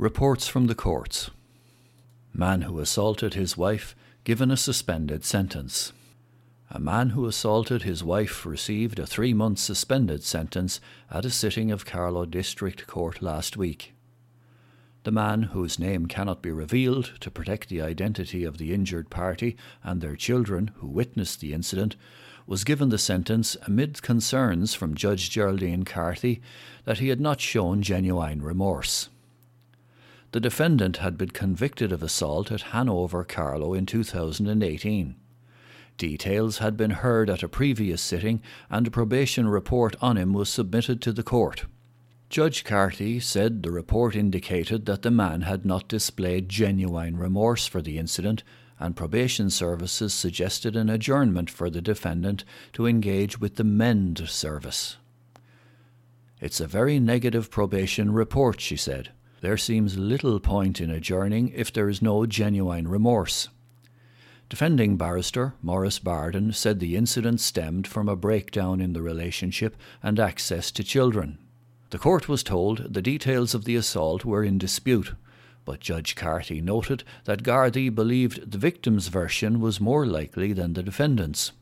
Reports from the courts. Man who assaulted his wife given a suspended sentence. A man who assaulted his wife received a three month suspended sentence at a sitting of Carlow District Court last week. The man, whose name cannot be revealed to protect the identity of the injured party and their children who witnessed the incident, was given the sentence amid concerns from Judge Geraldine Carthy that he had not shown genuine remorse. The defendant had been convicted of assault at Hanover Carlow in 2018. Details had been heard at a previous sitting, and a probation report on him was submitted to the court. Judge Carthy said the report indicated that the man had not displayed genuine remorse for the incident, and probation services suggested an adjournment for the defendant to engage with the MEND service. It's a very negative probation report, she said. There seems little point in adjourning if there is no genuine remorse. Defending barrister Maurice Barden said the incident stemmed from a breakdown in the relationship and access to children. The court was told the details of the assault were in dispute, but Judge Carthy noted that Gardaí believed the victim's version was more likely than the defendant's.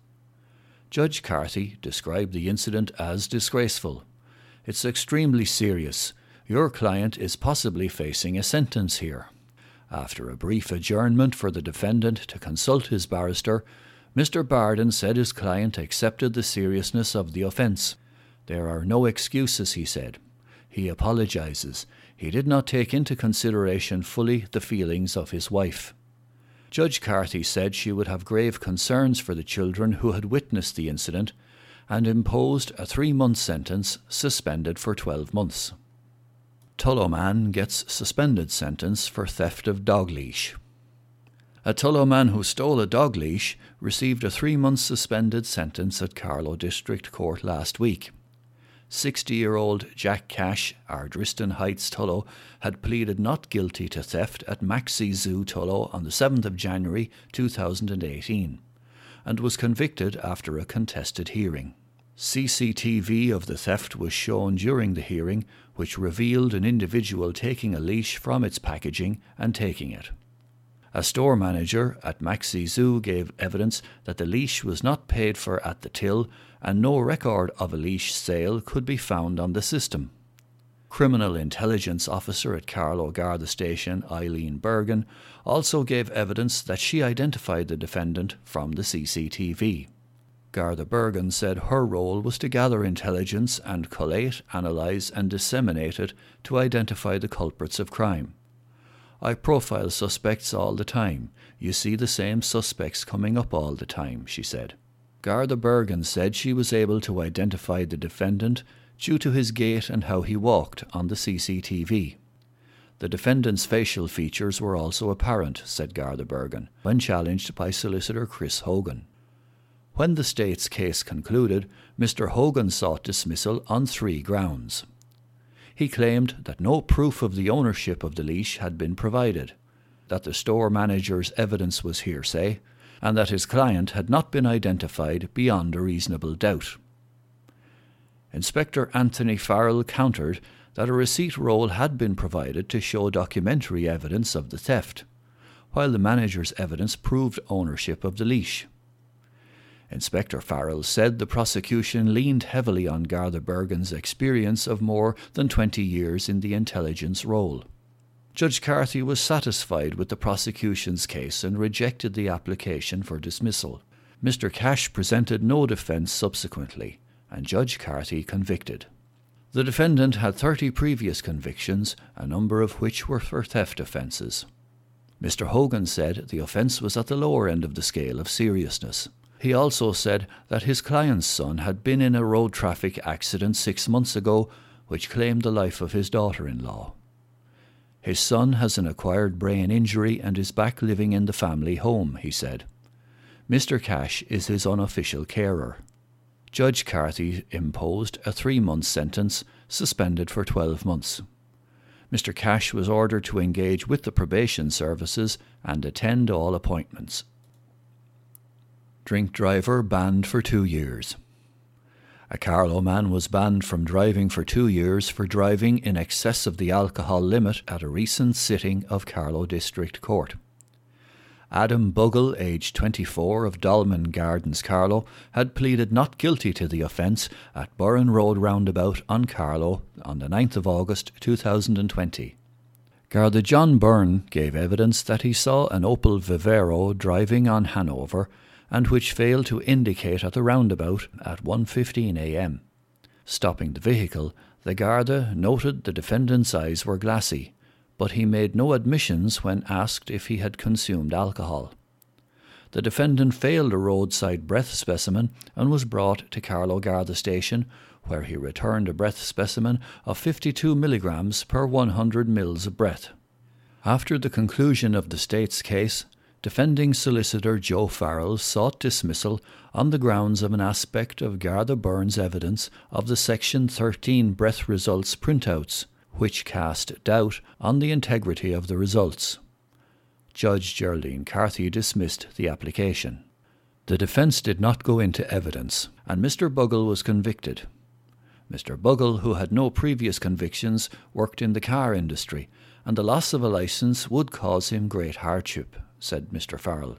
Judge Carthy described the incident as disgraceful. It's extremely serious, your client is possibly facing a sentence here. After a brief adjournment for the defendant to consult his barrister, Mr. Barden said his client accepted the seriousness of the offence. There are no excuses, he said. He apologises. He did not take into consideration fully the feelings of his wife. Judge Carthy said she would have grave concerns for the children who had witnessed the incident and imposed a three month sentence suspended for 12 months. Tullow man gets suspended sentence for theft of dog leash. A Tullow man who stole a dog leash received a three month suspended sentence at Carlow District Court last week. 60 year old Jack Cash, Ardriston Heights, Tullow, had pleaded not guilty to theft at Maxi Zoo, Tullow, on the 7th of January 2018 and was convicted after a contested hearing. CCTV of the theft was shown during the hearing, which revealed an individual taking a leash from its packaging and taking it. A store manager at Maxi Zoo gave evidence that the leash was not paid for at the till and no record of a leash sale could be found on the system. Criminal Intelligence Officer at Carlow Garda Station, Eileen Bergen, also gave evidence that she identified the defendant from the CCTV. Garda Bergen said her role was to gather intelligence and collate, analyse, and disseminate it to identify the culprits of crime. I profile suspects all the time. You see the same suspects coming up all the time, she said. Garda Bergen said she was able to identify the defendant due to his gait and how he walked on the CCTV. The defendant's facial features were also apparent, said Garda Bergen, when challenged by solicitor Chris Hogan. When the state's case concluded, Mr. Hogan sought dismissal on three grounds. He claimed that no proof of the ownership of the leash had been provided, that the store manager's evidence was hearsay, and that his client had not been identified beyond a reasonable doubt. Inspector Anthony Farrell countered that a receipt roll had been provided to show documentary evidence of the theft, while the manager's evidence proved ownership of the leash. Inspector Farrell said the prosecution leaned heavily on Garda Bergen's experience of more than 20 years in the intelligence role. Judge Carthy was satisfied with the prosecution's case and rejected the application for dismissal. Mr. Cash presented no defence subsequently, and Judge Carthy convicted. The defendant had 30 previous convictions, a number of which were for theft offences. Mr. Hogan said the offence was at the lower end of the scale of seriousness. He also said that his client's son had been in a road traffic accident six months ago, which claimed the life of his daughter in law. His son has an acquired brain injury and is back living in the family home, he said. Mr. Cash is his unofficial carer. Judge Carthy imposed a three month sentence, suspended for 12 months. Mr. Cash was ordered to engage with the probation services and attend all appointments. Drink driver banned for two years. A Carlow man was banned from driving for two years for driving in excess of the alcohol limit at a recent sitting of Carlow District Court. Adam Bugle, aged 24, of Dolman Gardens, Carlow, had pleaded not guilty to the offence at Burrin Road roundabout on Carlow on the 9th of August 2020. Garda John Byrne gave evidence that he saw an Opel Vivaro driving on Hanover and which failed to indicate at the roundabout at 1:15 a.m. Stopping the vehicle, the Garda noted the defendant's eyes were glassy but he made no admissions when asked if he had consumed alcohol. The defendant failed a roadside breath specimen and was brought to Carlow Garda station, where he returned a breath specimen of 52 milligrams per 100 mils of breath. After the conclusion of the state's case, defending solicitor Joe Farrell sought dismissal on the grounds of an aspect of Garda Byrne's evidence of the Section 13 breath results printouts which cast doubt on the integrity of the results. Judge Geraldine Carthy dismissed the application. The defence did not go into evidence, and Mr. Buggle was convicted. Mr. Buggle, who had no previous convictions, worked in the car industry, and the loss of a licence would cause him great hardship, said Mr. Farrell.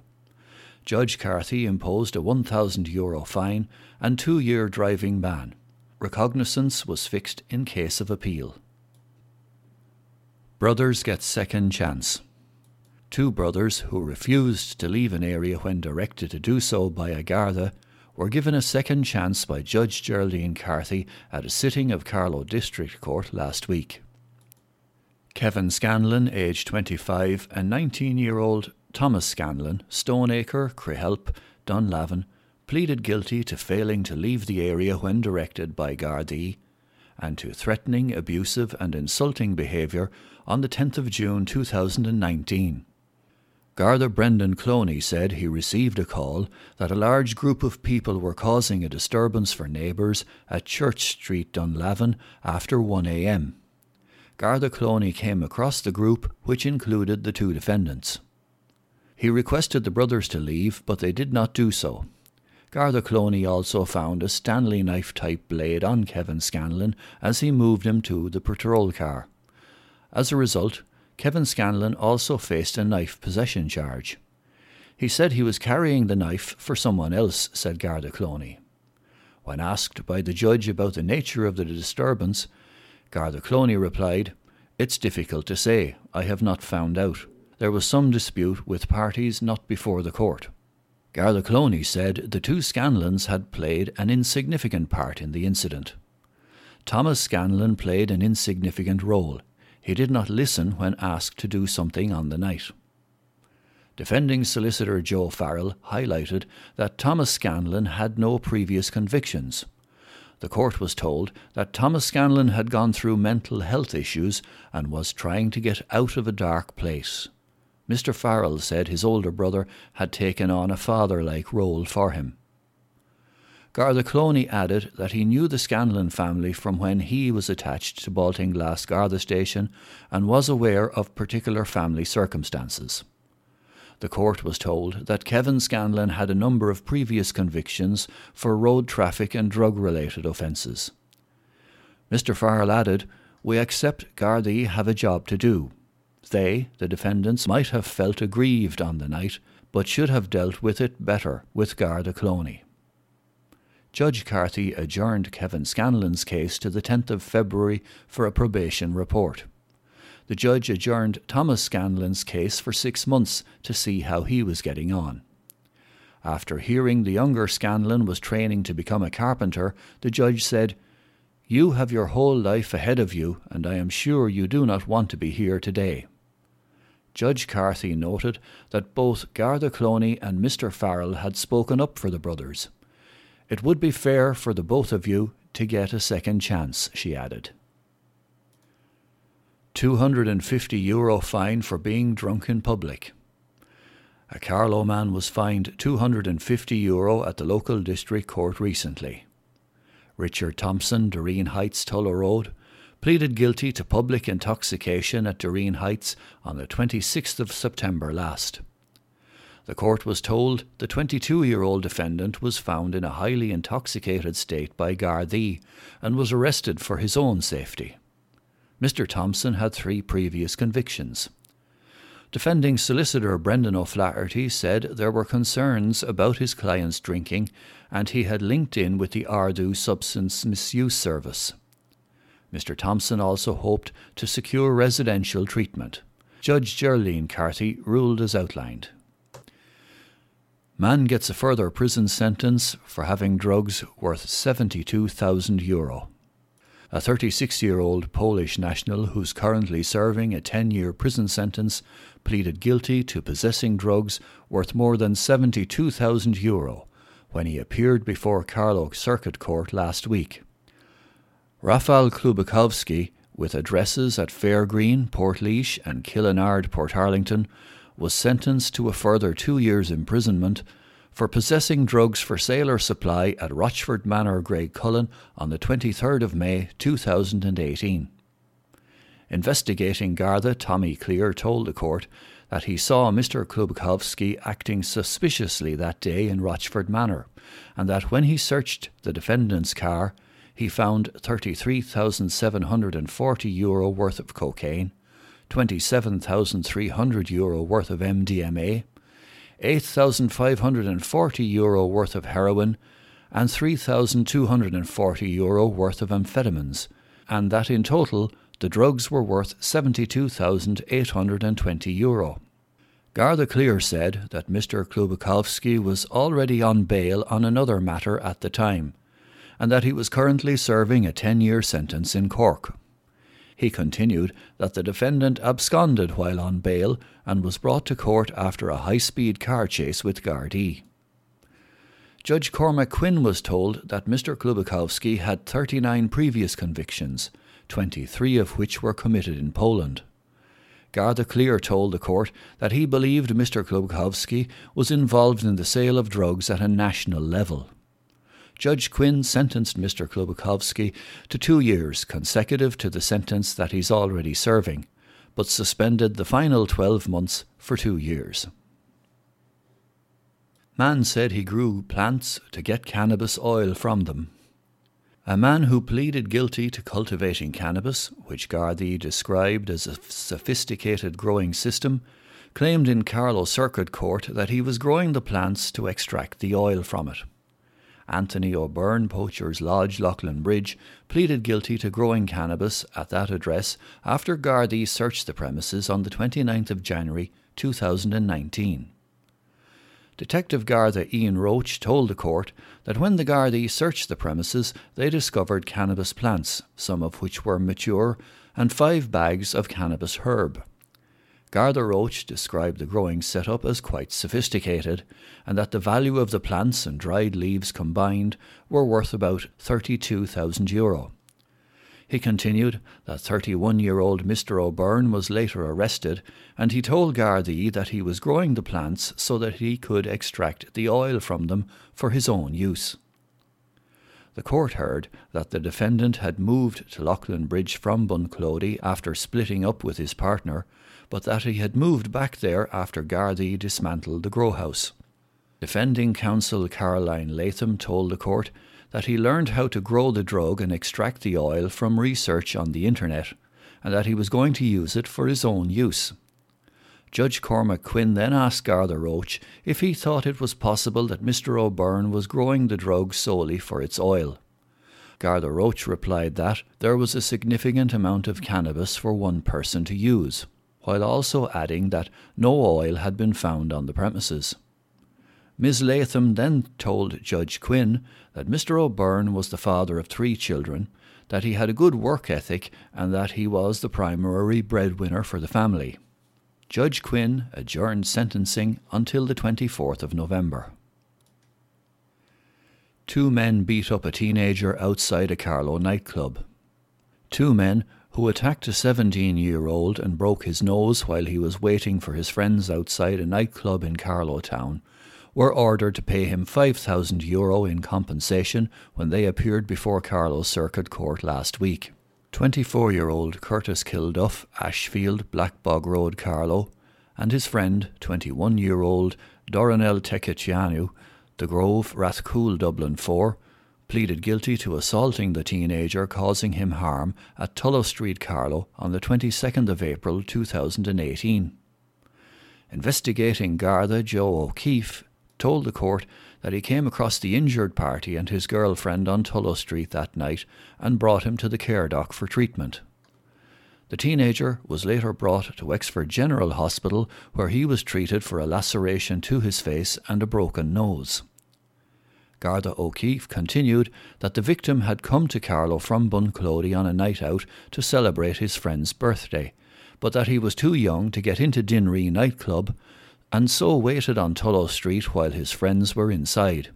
Judge Carthy imposed a €1,000 Euro fine and two year driving ban. Recognizance was fixed in case of appeal. Brothers get second chance. Two brothers who refused to leave an area when directed to do so by a Garda were given a second chance by Judge Geraldine Carthy at a sitting of Carlow District Court last week. Kevin Scanlon, aged 25, and 19 year old Thomas Scanlon, Stoneacre, Crehelp, Dunlavin, pleaded guilty to failing to leave the area when directed by Gardaí and to threatening, abusive, and insulting behaviour on the 10th of June 2019. Garda Brendan Cloney said he received a call that a large group of people were causing a disturbance for neighbours at Church Street, Dunlavin, after 1am. Garda Cloney came across the group, which included the two defendants. He requested the brothers to leave, but they did not do so. Garda Cloney also found a Stanley knife type blade on Kevin Scanlon as he moved him to the patrol car. As a result, Kevin Scanlon also faced a knife possession charge. He said he was carrying the knife for someone else, said Garda Cloney. When asked by the judge about the nature of the disturbance, Garda Cloney replied, It's difficult to say. I have not found out. There was some dispute with parties not before the court. Garda said the two Scanlons had played an insignificant part in the incident. Thomas Scanlon played an insignificant role. He did not listen when asked to do something on the night. Defending solicitor Joe Farrell highlighted that Thomas Scanlon had no previous convictions. The court was told that Thomas Scanlon had gone through mental health issues and was trying to get out of a dark place. Mr. Farrell said his older brother had taken on a father like role for him. Garda Cloney added that he knew the Scanlon family from when he was attached to Baltinglass Garda Station and was aware of particular family circumstances. The court was told that Kevin Scanlon had a number of previous convictions for road traffic and drug related offences. Mr. Farrell added, We accept Gardaí have a job to do. They, the defendants, might have felt aggrieved on the night, but should have dealt with it better with Garda Cloney. Judge Carthy adjourned Kevin Scanlon's case to the 10th of February for a probation report. The judge adjourned Thomas Scanlon's case for six months to see how he was getting on. After hearing the younger Scanlon was training to become a carpenter, the judge said, You have your whole life ahead of you, and I am sure you do not want to be here today. Judge Carthy noted that both Garda Cloney and Mr. Farrell had spoken up for the brothers. It would be fair for the both of you to get a second chance, she added. 250 euro fine for being drunk in public. A Carlow man was fined 250 euro at the local district court recently. Richard Thompson, Doreen Heights, Tullow Road, pleaded guilty to public intoxication at Doreen Heights on the 26th of September last. The court was told the 22 year old defendant was found in a highly intoxicated state by Gardaí and was arrested for his own safety. Mr. Thompson had three previous convictions. Defending solicitor Brendan O'Flaherty said there were concerns about his client's drinking and he had linked in with the Ardu Substance Misuse Service. Mr. Thompson also hoped to secure residential treatment. Judge Geraldine Carthy ruled as outlined. Man gets a further prison sentence for having drugs worth 72,000 euro. A 36 year old Polish national who's currently serving a 10 year prison sentence pleaded guilty to possessing drugs worth more than 72,000 euro when he appeared before Carlow Circuit Court last week. Rafal Klubakowski, with addresses at Fairgreen, Portlaoise, and Killinard, Portarlington, was sentenced to a further two years' imprisonment for possessing drugs for sale or supply at Rochford Manor, Graiguecullen, on the 23rd of May 2018. Investigating Garda Tommy Clear told the court that he saw Mr. Klubakowski acting suspiciously that day in Rochford Manor, and that when he searched the defendant's car, he found 33,740 euro worth of cocaine, 27,300 euro worth of MDMA, 8,540 euro worth of heroin, and 3,240 euro worth of amphetamines, and that in total the drugs were worth 72,820 euro. Garda Clear said that Mr. Klubakowski was already on bail on another matter at the time, and that he was currently serving a 10 year sentence in Cork. He continued that the defendant absconded while on bail and was brought to court after a high speed car chase with Gardaí. Judge Cormac Quinn was told that Mr. Klubakowski had 39 previous convictions, 23 of which were committed in Poland. Garda Clear told the court that he believed Mr. Klubakowski was involved in the sale of drugs at a national level. Judge Quinn sentenced Mr. Klubakowski to two years consecutive to the sentence that he's already serving, but suspended the final 12 months for two years. Man said he grew plants to get cannabis oil from them. A man who pleaded guilty to cultivating cannabis, which Gardaí described as a sophisticated growing system, claimed in Carlow Circuit Court that he was growing the plants to extract the oil from it. Anthony O'Byrne, Poachers Lodge, Leighlin Bridge, pleaded guilty to growing cannabis at that address after Gardaí searched the premises on the 29th of January 2019. Detective Garda Ian Roach told the court that when the Gardaí searched the premises, they discovered cannabis plants, some of which were mature, and five bags of cannabis herb. Garda Roach described the growing setup as quite sophisticated, and that the value of the plants and dried leaves combined were worth about 32,000 euro. He continued that 31 year old Mr. O'Byrne was later arrested, and he told Gardaí that he was growing the plants so that he could extract the oil from them for his own use. The court heard that the defendant had moved to Leighlin Bridge from Bunclody after splitting up with his partner but that he had moved back there after Gardaí dismantled the grow house. Defending counsel Caroline Latham told the court that he learned how to grow the drug and extract the oil from research on the internet, and that he was going to use it for his own use. Judge Cormac Quinn then asked Garda Roach if he thought it was possible that Mr. O'Byrne was growing the drug solely for its oil. Garda Roach replied that there was a significant amount of cannabis for one person to use while also adding that no oil had been found on the premises. Ms. Latham then told Judge Quinn that Mr. O'Byrne was the father of three children, that he had a good work ethic, and that he was the primary breadwinner for the family. Judge Quinn adjourned sentencing until the 24th of November. Two men beat up a teenager outside a Carlow nightclub. Two men who attacked a 17 year old and broke his nose while he was waiting for his friends outside a nightclub in Carlow Town, were ordered to pay him 5,000 euro in compensation when they appeared before Carlow Circuit Court last week. 24 year old Curtis Kilduff, Ashfield, Blackbog Road, Carlow, and his friend, 21 year old Doranel Teketianu, the Grove Rathcoole Dublin 4, pleaded guilty to assaulting the teenager causing him harm at Tullow Street, Carlow on the 22nd of April 2018. Investigating Garda Joe O'Keefe told the court that he came across the injured party and his girlfriend on Tullow Street that night and brought him to the CareDoc for treatment. The teenager was later brought to Wexford General Hospital where he was treated for a laceration to his face and a broken nose. Garda O'Keefe continued that the victim had come to Carlow from Bunclody on a night out to celebrate his friend's birthday, but that he was too young to get into Dinn Rí nightclub and so waited on Tullow Street while his friends were inside.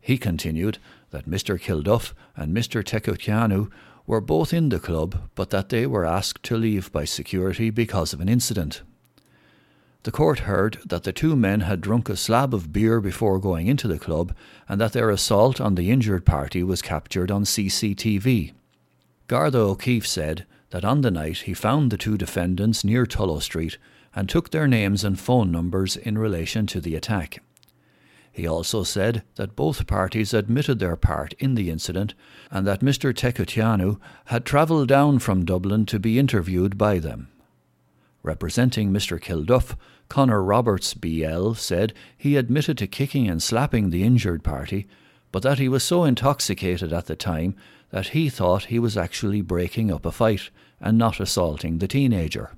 He continued that Mr. Kilduff and Mr. Tekutianu were both in the club, but that they were asked to leave by security because of an incident. The court heard that the two men had drunk a slab of beer before going into the club and that their assault on the injured party was captured on CCTV. Garda O'Keefe said that on the night he found the two defendants near Tullow Street and took their names and phone numbers in relation to the attack. He also said that both parties admitted their part in the incident and that Mr. Tekutianu had travelled down from Dublin to be interviewed by them. Representing Mr. Kilduff, Conor Roberts BL said he admitted to kicking and slapping the injured party, but that he was so intoxicated at the time that he thought he was actually breaking up a fight and not assaulting the teenager.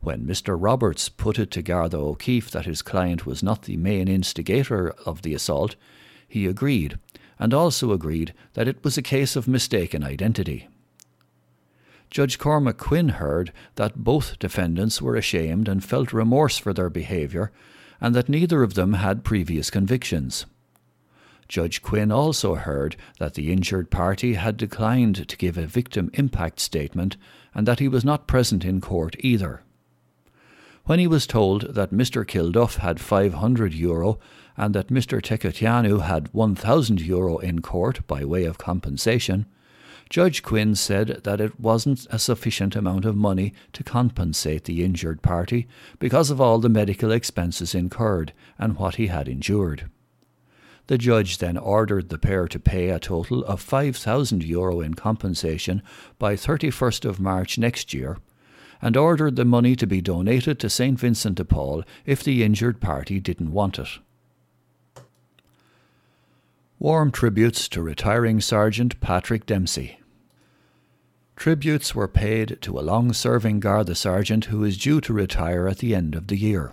When Mr. Roberts put it to Garda O'Keefe that his client was not the main instigator of the assault, he agreed, and also agreed that it was a case of mistaken identity. Judge Cormac Quinn heard that both defendants were ashamed and felt remorse for their behaviour, and that neither of them had previous convictions. Judge Quinn also heard that the injured party had declined to give a victim impact statement and that he was not present in court either. When he was told that Mr. Kilduff had 500 euro and that Mr. Teketianu had 1,000 euro in court by way of compensation, Judge Quinn said that it wasn't a sufficient amount of money to compensate the injured party because of all the medical expenses incurred and what he had endured. The judge then ordered the pair to pay a total of 5,000 euro in compensation by 31st of March next year and ordered the money to be donated to St Vincent de Paul if the injured party didn't want it. Warm tributes to retiring Sergeant Patrick Dempsey. Tributes were paid to a long serving Garda sergeant who is due to retire at the end of the year.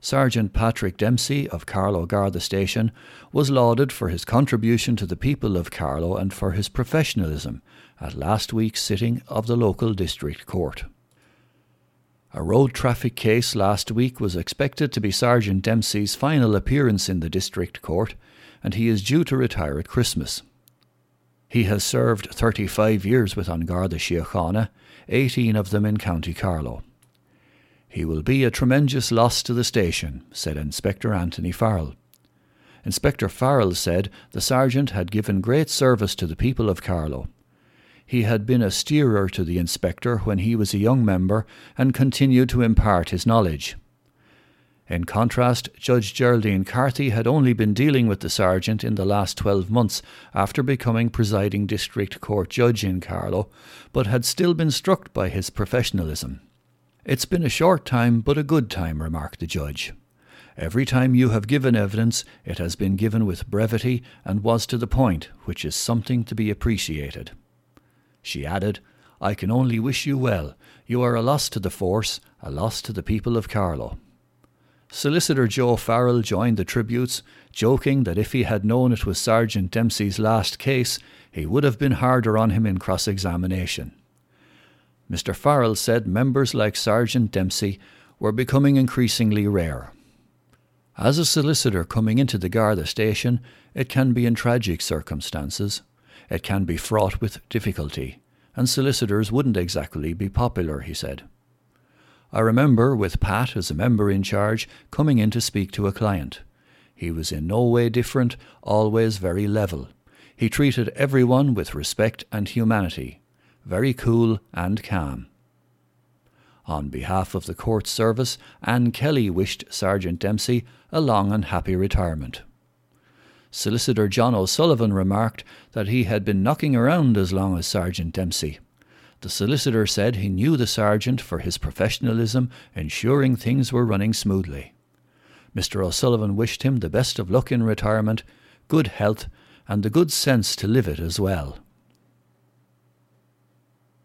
Sergeant Patrick Dempsey of Carlow Garda Station was lauded for his contribution to the people of Carlow and for his professionalism at last week's sitting of the local district court. A road traffic case last week was expected to be Sergeant Dempsey's final appearance in the district court, and he is due to retire at Christmas. He has served 35 years with An Garda Síochána, 18 of them in County Carlow. He will be a tremendous loss to the station, said Inspector Anthony Farrell. Inspector Farrell said the sergeant had given great service to the people of Carlow. He had been a steerer to the inspector when he was a young member and continued to impart his knowledge. In contrast, Judge Geraldine Carthy had only been dealing with the sergeant in the last 12 months after becoming presiding district court judge in Carlow, but had still been struck by his professionalism. It's been a short time, but a good time, remarked the judge. Every time you have given evidence, it has been given with brevity and was to the point, which is something to be appreciated. She added, I can only wish you well. You are a loss to the force, a loss to the people of Carlow. Solicitor Joe Farrell joined the tributes, joking that if he had known it was Sergeant Dempsey's last case, he would have been harder on him in cross examination. Mr. Farrell said members like Sergeant Dempsey were becoming increasingly rare. As a solicitor coming into the Garda station, it can be in tragic circumstances. It can be fraught with difficulty, and solicitors wouldn't exactly be popular, he said. I remember, with Pat as a member in charge, coming in to speak to a client. He was in no way different, always very level. He treated everyone with respect and humanity, very cool and calm. On behalf of the court service, Anne Kelly wished Sergeant Dempsey a long and happy retirement. Solicitor John O'Sullivan remarked that he had been knocking around as long as Sergeant Dempsey. The solicitor said he knew the sergeant for his professionalism, ensuring things were running smoothly. Mr. O'Sullivan wished him the best of luck in retirement, good health, and the good sense to live it as well.